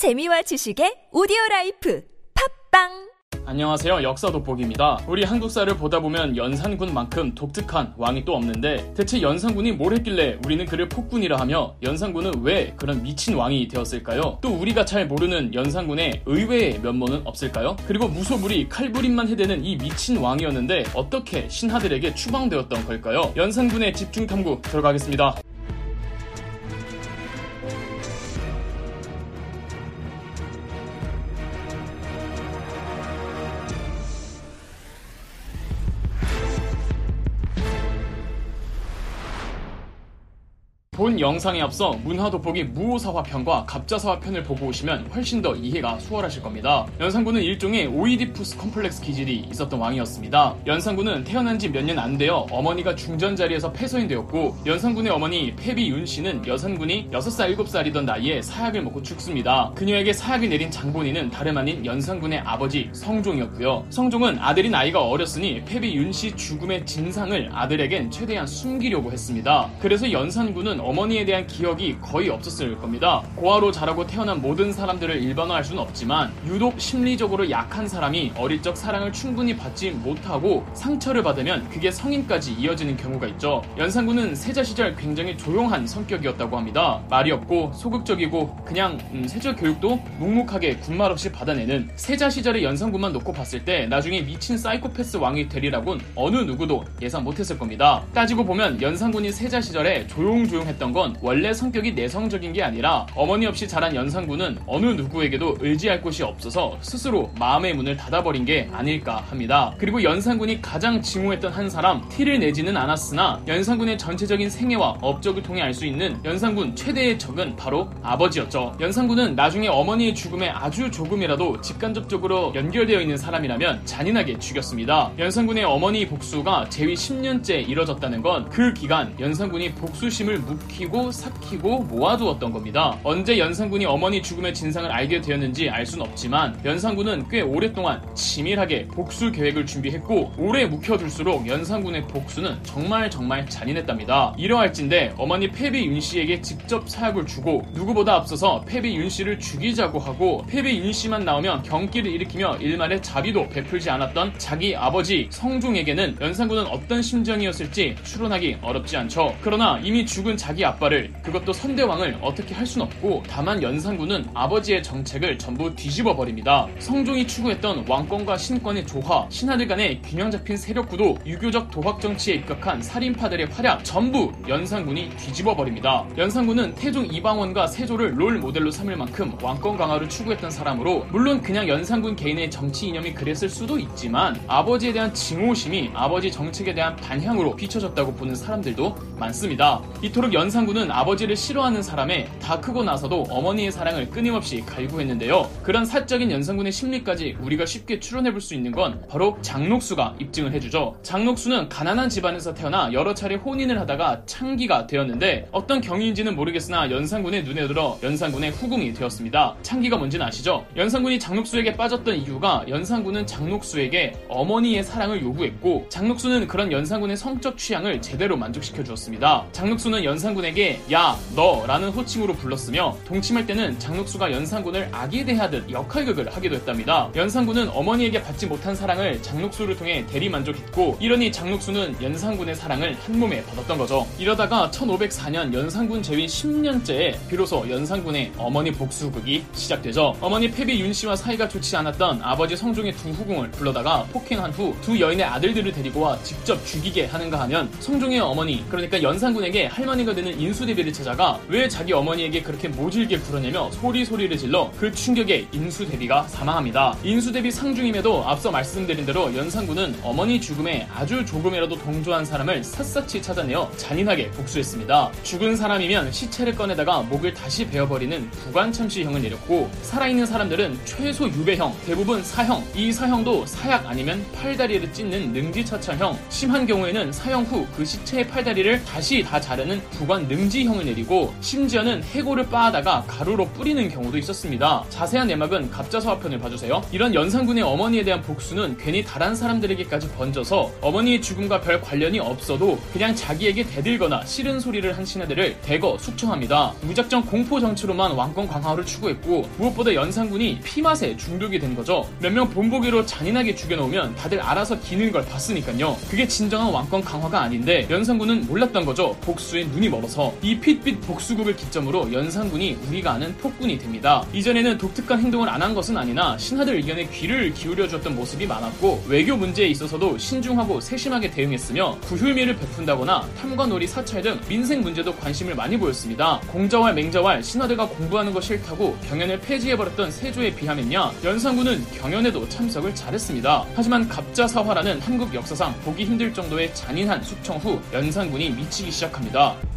재미와 지식의 오디오 라이프 팟빵 안녕하세요. 역사 돋보기입니다. 우리 한국사를 보다 보면 연산군만큼 독특한 왕이 또 없는데 대체 연산군이 뭘 했길래 우리는 그를 폭군이라 하며 연산군은 왜 그런 미친 왕이 되었을까요? 또 우리가 잘 모르는 연산군의 의외의 면모는 없을까요? 그리고 무소불위 칼부림만 해대는 이 미친 왕이었는데 어떻게 신하들에게 추방되었던 걸까요? 연산군의 집중 탐구 들어가겠습니다. 본 영상에 앞서 문화 돋보기 무오사화 편과 갑자사화 편을 보고 오시면 훨씬 더 이해가 수월하실 겁니다. 연산군은 일종의 오이디푸스 컴플렉스 기질이 있었던 왕이었습니다. 연산군은 태어난 지 몇 년 안 되어 어머니가 중전 자리에서 폐서인이 되었고 연산군의 어머니 폐비 윤 씨는 연산군이 6살 7살이던 나이에 사약을 먹고 죽습니다. 그녀에게 사약을 내린 장본인은 다름 아닌 연산군의 아버지 성종이었고요. 성종은 아들인 아이가 어렸으니 폐비 윤 씨 죽음의 진상을 아들에겐 최대한 숨기려고 했습니다. 그래서 연산군은 어머니 에 대한 기억이 거의 없었을 겁니다. 고아로 자라고 태어난 모든 사람들을 일반화할 수는 없지만 유독 심리적으로 약한 사람이 어릴 적 사랑을 충분히 받지 못하고 상처를 받으면 그게 성인까지 이어지는 경우가 있죠. 연산군은 세자 시절 굉장히 조용한 성격이었다고 합니다. 말이 없고 소극적이고 그냥 음, 세자 교육도 묵묵하게 군말 없이 받아내는 세자 시절의 연산군만 놓고 봤을 때 나중에 미친 사이코패스 왕이 되리라곤 어느 누구도 예상 못했을 겁니다. 따지고 보면 연산군이 세자 시절에 조용조용했던 했던 건 원래 성격이 내성적인 게 아니라 어머니 없이 자란 연산군은 어느 누구에게도 의지할 곳이 없어서 스스로 마음의 문을 닫아버린 게 아닐까 합니다. 그리고 연산군이 가장 증오했던 한 사람 티를 내지는 않았으나 연산군의 전체적인 생애와 업적을 통해 알 수 있는 연산군 최대의 적은 바로 아버지였죠. 연산군은 나중에 어머니의 죽음에 아주 조금이라도 직간접적으로 연결되어 있는 사람이라면 잔인하게 죽였습니다. 연산군의 어머니 복수가 재위 10년째 이뤄졌다는 건 그 기간 연산군이 복수심을 묵묵 히고 삭히고 모아두었던 겁니다. 언제 연산군이 어머니 죽음의 진상을 알게 되었는지 알 순 없지만 연산군은 꽤 오랫동안 치밀하게 복수 계획을 준비했고 오래 묵혀둘수록 연산군의 복수는 정말 정말 잔인했답니다. 이러할진데 어머니 패비 윤 씨에게 직접 사약을 주고 누구보다 앞서서 패비 윤 씨를 죽이자고 하고 패비 윤 씨만 나오면 경기를 일으키며 일말의 자비도 베풀지 않았던 자기 아버지 성종에게는 연산군은 어떤 심정이었을지 추론하기 어렵지 않죠. 그러나 이미 죽은 자기 아빠를 그것도 선대왕을 어떻게 할 순 없고 다만 연산군은 아버지의 정책을 전부 뒤집어 버립니다. 성종이 추구했던 왕권과 신권의 조화, 신하들 간의 균형 잡힌 세력 구도, 유교적 도박 정치에 입각한 살인파들의 활약 전부 연산군이 뒤집어 버립니다. 연산군은 태종 이방원과 세조를 롤 모델로 삼을 만큼 왕권 강화를 추구했던 사람으로 물론 그냥 연산군 개인의 정치 이념이 그랬을 수도 있지만 아버지에 대한 증오심이 아버지 정책에 대한 반향으로 비춰졌다고 보는 사람들도 많습니다. 이토록 연산군은 아버지를 싫어하는 사람에 다 크고 나서도 어머니의 사랑을 끊임없이 갈구했는데요. 그런 사적인 연산군의 심리까지 우리가 쉽게 추론해볼 수 있는 건 바로 장록수가 입증을 해주죠. 장록수는 가난한 집안에서 태어나 여러 차례 혼인을 하다가 창기가 되었는데 어떤 경위인지는 모르겠으나 연산군의 눈에 들어 연산군의 후궁이 되었습니다. 창기가 뭔지는 아시죠? 연산군이 장록수에게 빠졌던 이유가 연산군은 장록수에게 어머니의 사랑을 요구했고 장록수는 그런 연산군의 성적 취향을 제대로 만족시켜 주었습니다. 장록수는 연산군에게 야, 너 라는 호칭으로 불렀으며 동침할 때는 장록수가 연산군을 악이 대하듯 역할극을 하기도 했답니다. 연산군은 어머니에게 받지 못한 사랑을 장록수를 통해 대리 만족했고 이러니 장록수는 연산군의 사랑을 한몸에 받았던 거죠. 이러다가 1504년 연산군 재위 10년째에 비로소 연산군의 어머니 복수극이 시작되죠. 어머니 패비 윤 씨와 사이가 좋지 않았던 아버지 성종의 두 후궁을 불러다가 폭행한 후 두 여인의 아들들을 데리고 와 직접 죽이게 하는가 하면 성종의 어머니 그러니까 연산군에게 할머니가 되는 인수대비를 찾아가 왜 자기 어머니에게 그렇게 모질게 굴어내며 소리 소리를 질러 그 충격에 인수대비가 사망합니다. 인수대비 상중임에도 앞서 말씀드린 대로 연산군은 어머니 죽음에 아주 조금이라도 동조한 사람을 샅샅이 찾아내어 잔인하게 복수했습니다. 죽은 사람이면 시체를 꺼내다가 목을 다시 베어버리는 부관참시형을 내렸고 살아있는 사람들은 최소 유배형, 대부분 사형, 이 사형도 사약 아니면 팔다리를 찢는 능지처참형, 심한 경우에는 사형 후 그 시체의 팔다리를 다시 다 자르는 부관 능지형을 내리고 심지어는 해골을 빻아다가 가루로 뿌리는 경우도 있었습니다. 자세한 내막은 갑자서화편을 봐주세요. 이런 연산군의 어머니에 대한 복수는 괜히 다른 사람들에게까지 번져서 어머니의 죽음과 별 관련이 없어도 그냥 자기에게 대들거나 싫은 소리를 한 신하들을 대거 숙청합니다. 무작정 공포 정치로만 왕권 강화를 추구했고 무엇보다 연산군이 피맛에 중독이 된 거죠. 몇 명 본보기로 잔인하게 죽여놓으면 다들 알아서 기는 걸 봤으니까요. 그게 진정한 왕권 강화가 아닌데 연산군은 몰랐 던 거죠. 복수에 눈이 멀어서 이 핏빛 복수국을 기점으로 연산군이 우리가 아는 폭군이 됩니다. 이전에는 독특한 행동을 안 한 것은 아니나 신하들 의견에 귀를 기울여 줬던 모습이 많았고 외교 문제에 있어서도 신중하고 세심하게 대응했으며 구휼미를 베푼다거나 탐관놀이 사찰 등 민생 문제도 관심을 많이 보였습니다. 공자왈 맹자왈 신하들과 공부하는 거 싫다고 경연을 폐지해버렸던 세조에 비하면요 연산군은 경연에도 참석을 잘했습니다. 하지만 갑자사화라는 한국 역사상 보기 힘들 정도의 잔인한 숙청 후 연산군이 미치기 시작합니다.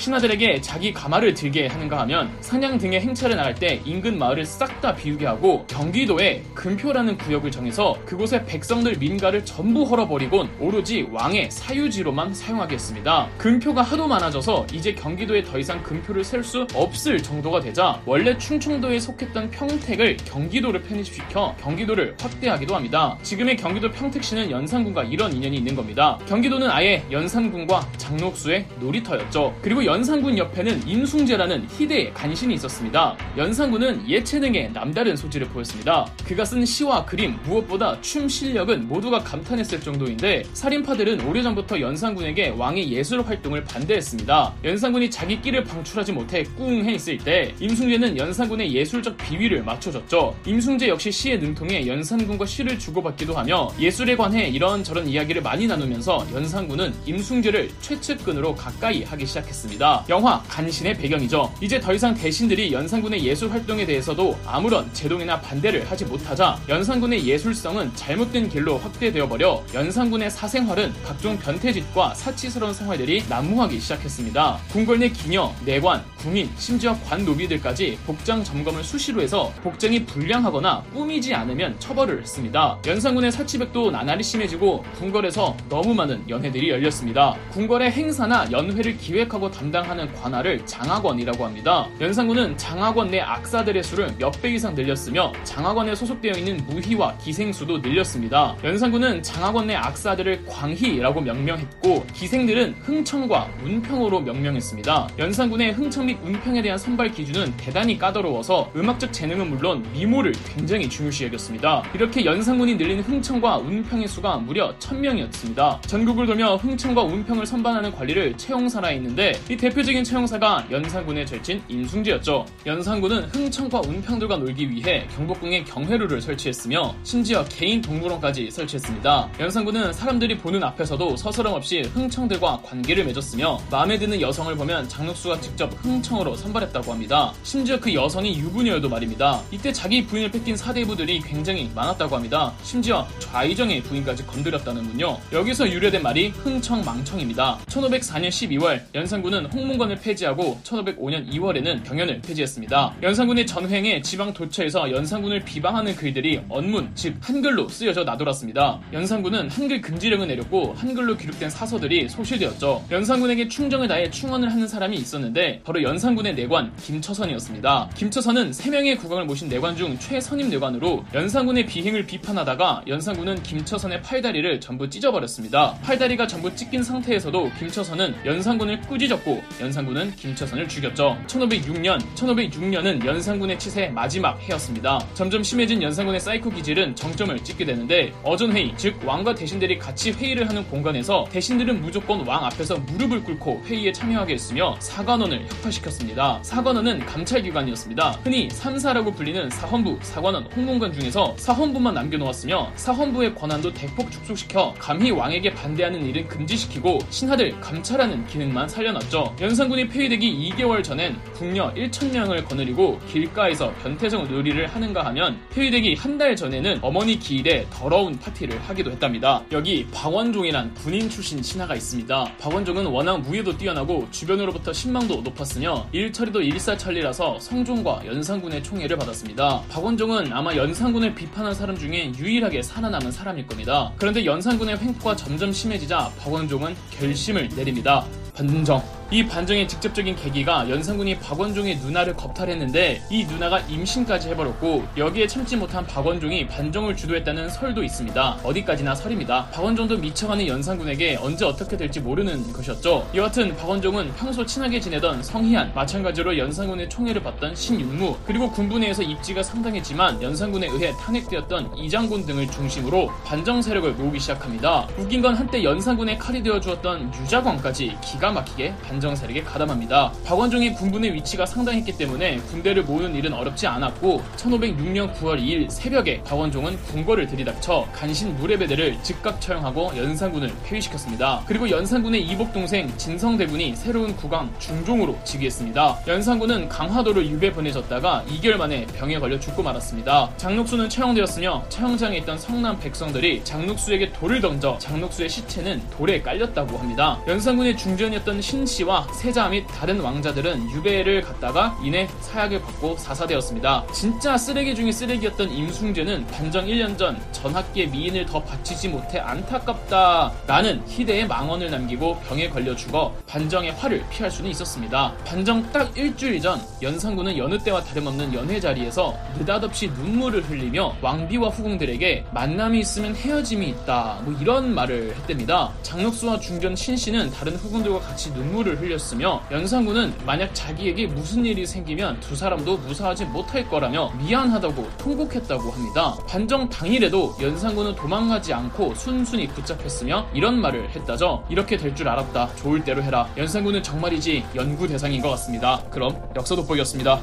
신하들에게 자기 가마를 들게 하는가 하면 사냥 등의 행차를 나갈 때 인근 마을을 싹 다 비우게 하고 경기도에 금표라는 구역을 정해서 그곳의 백성들 민가를 전부 헐어버리곤 오로지 왕의 사유지로만 사용하게 했습니다. 금표가 하도 많아져서 이제 경기도에 더 이상 금표를 셀 수 없을 정도가 되자 원래 충청도에 속했던 평택을 경기도를 편입시켜 경기도를 확대하기도 합니다. 지금의 경기도 평택시는 연산군과 이런 인연이 있는 겁니다. 경기도는 아예 연산군과 장록수의 놀이터였죠. 그리고 연산군 옆에는 임숭재라는 희대의 간신이 있었습니다. 연산군은 예체능에 남다른 소질을 보였습니다. 그가 쓴 시와 그림, 무엇보다 춤 실력은 모두가 감탄했을 정도인데 살인파들은 오래전부터 연산군에게 왕의 예술 활동을 반대했습니다. 연산군이 자기 끼를 방출하지 못해 꿍해 있을 때 임숭재는 연산군의 예술적 비위를 맞춰줬죠. 임숭재 역시 시에 능통해 연산군과 시를 주고받기도 하며 예술에 관해 이런저런 이야기를 많이 나누면서 연산군은 임숭재를 최측근으로 가까이 하기 시작했습니다. 있습니다. 영화 간신의 배경이죠. 이제 더 이상 대신들이 연산군의 예술 활동에 대해서도 아무런 제동이나 반대를 하지 못하자 연산군의 예술성은 잘못된 길로 확대되어 버려 연산군의 사생활은 각종 변태짓과 사치스러운 생활들이 난무하기 시작했습니다. 궁궐 내 기녀, 내관, 궁인, 심지어 관노비들까지 복장 점검을 수시로 해서 복장이 불량하거나 꾸미지 않으면 처벌을 했습니다. 연산군의 사치백도 나날이 심해지고 궁궐에서 너무 많은 연회들이 열렸습니다. 궁궐의 행사나 연회를 기획하고 담 담당하는 관할을 장학원이라고 합니다. 연산군은 장학원 내 악사들의 수를 몇 배 이상 늘렸으며 장학원에 소속되어 있는 무희와 기생수도 늘렸습니다. 연산군은 장학원 내 악사들을 광희라고 명명했고 기생들은 흥청과 운평으로 명명했습니다. 연산군의 흥청 및 운평에 대한 선발 기준은 대단히 까다로워서 음악적 재능은 물론 미모를 굉장히 중요시 여겼습니다. 이렇게 연산군이 늘린 흥청과 운평의 수가 무려 1000명이었습니다. 전국을 돌며 흥청과 운평을 선반하는 관리를 채용사라 했는데 이 대표적인 채용사가 연산군의 절친 임숭재였죠. 연산군은 흥청과 운평들과 놀기 위해 경복궁에 경회루를 설치했으며 심지어 개인 동물원까지 설치했습니다. 연산군은 사람들이 보는 앞에서도 서스럼 없이 흥청들과 관계를 맺었으며 마음에 드는 여성을 보면 장육수가 직접 흥청으로 선발했다고 합니다. 심지어 그 여성이 유부녀여도 말입니다. 이때 자기 부인을 뺏긴 사대부들이 굉장히 많았다고 합니다. 심지어 좌이정의 부인까지 건드렸다는군요. 여기서 유래된 말이 흥청망청입니다. 1504년 12월 연산군은 홍문관을 폐지하고 1505년 2월에는 경연을 폐지했습니다. 연산군의 전횡에 지방 도처에서 연산군을 비방하는 글들이 언문, 즉 한글로 쓰여져 나돌았습니다. 연산군은 한글 금지령을 내렸고 한글로 기록된 사서들이 소실되었죠. 연산군에게 충정을 다해 충언을 하는 사람이 있었는데 바로 연산군의 내관 김처선이었습니다. 김처선은 3명의 국왕을 모신 내관 중 최선임 내관으로 연산군의 비행을 비판하다가 연산군은 김처선의 팔다리를 전부 찢어버렸습니다. 팔다리가 전부 찢긴 상태에서도 김처선은 연산군을 꾸짖었고 연산군은 김처선을 죽였죠. 1506년, 1506년은 연산군의 치세의 마지막 해였습니다. 점점 심해진 연산군의 사이코 기질은 정점을 찍게 되는데 어전회의, 즉 왕과 대신들이 같이 회의를 하는 공간에서 대신들은 무조건 왕 앞에서 무릎을 꿇고 회의에 참여하게 했으며 사간원을 혁파시켰습니다. 사간원은 감찰기관이었습니다. 흔히 3사라고 불리는 사헌부, 사간원, 홍문관 중에서 사헌부만 남겨놓았으며 사헌부의 권한도 대폭 축소시켜 감히 왕에게 반대하는 일은 금지시키고 신하들 감찰하는 기능만 살려놨죠. 연산군이 폐위되기 2개월 전엔 궁녀 1천명을 거느리고 길가에서 변태성 놀이를 하는가 하면 폐위되기 한 달 전에는 어머니 기일에 더러운 파티를 하기도 했답니다. 여기 박원종이란 군인 출신 신하가 있습니다. 박원종은 워낙 무예도 뛰어나고 주변으로부터 신망도 높았으며 일처리도 일사천리라서 성종과 연산군의 총애를 받았습니다. 박원종은 아마 연산군을 비판한 사람 중에 유일하게 살아남은 사람일 겁니다. 그런데 연산군의 횡포가 점점 심해지자 박원종은 결심을 내립니다. 반정. 이 반정의 직접적인 계기가 연산군이 박원종의 누나를 겁탈했는데 이 누나가 임신까지 해버렸고 여기에 참지 못한 박원종이 반정을 주도했다는 설도 있습니다. 어디까지나 설입니다. 박원종도 미쳐가는 연산군에게 언제 어떻게 될지 모르는 것이었죠. 여하튼 박원종은 평소 친하게 지내던 성희안, 마찬가지로 연산군의 총애를 받던 신윤무, 그리고 군부 내에서 입지가 상당했지만 연산군에 의해 탄핵되었던 이장군 등을 중심으로 반정 세력을 모으기 시작합니다. 웃긴 건 한때 연산군의 칼이 되어 주었던 유자광까지 기가 막히게 반 반정 세력에 가담합니다. 박원종의 군부의 위치가 상당했기 때문에 군대를 모으는 일은 어렵지 않았고 1506년 9월 2일 새벽에 박원종은 궁궐을 들이닥쳐 간신 무례배대를 즉각 처형하고 연산군을 폐위시켰습니다. 그리고 연산군의 이복 동생 진성대군이 새로운 국왕 중종으로 즉위했습니다. 연산군은 강화도를 유배 보내졌다가 2개월 만에 병에 걸려 죽고 말았습니다. 장록수는 처형되었으며 처형장에 있던 성남 백성들이 장록수에게 돌을 던져 장록수의 시체는 돌에 깔렸다고 합니다. 연산군의 중전이었던 신씨와 아버지와 세자 및 다른 왕자들은 유배를 갔다가 이내 사약을 받고 사사되었습니다. 진짜 쓰레기 중에 쓰레기였던 임숭재는 반정 1년 전 전학기의 미인을 더 바치지 못해 안타깝다 라는 희대의 망언을 남기고 병에 걸려 죽어 반정의 화를 피할 수는 있었습니다. 반정 딱 일주일 전 연산군은 여느 때와 다름없는 연회 자리에서 느닷없이 눈물을 흘리며 왕비와 후궁들에게 만남이 있으면 헤어짐이 있다 뭐 이런 말을 했답니다. 장록수와 중전 신씨는 다른 후궁들과 같이 눈물을 흘렸으며 연산군은 만약 자기에게 무슨 일이 생기면 두 사람도 무사하지 못할 거라며 미안하다고 통곡했다고 합니다. 반정 당일에도 연산군은 도망가지 않고 순순히 붙잡혔으며 이런 말을 했다죠. 이렇게 될 줄 알았다. 좋을 대로 해라. 연산군은 정말이지 연구 대상인 것 같습니다. 그럼 역사 돋보기였습니다.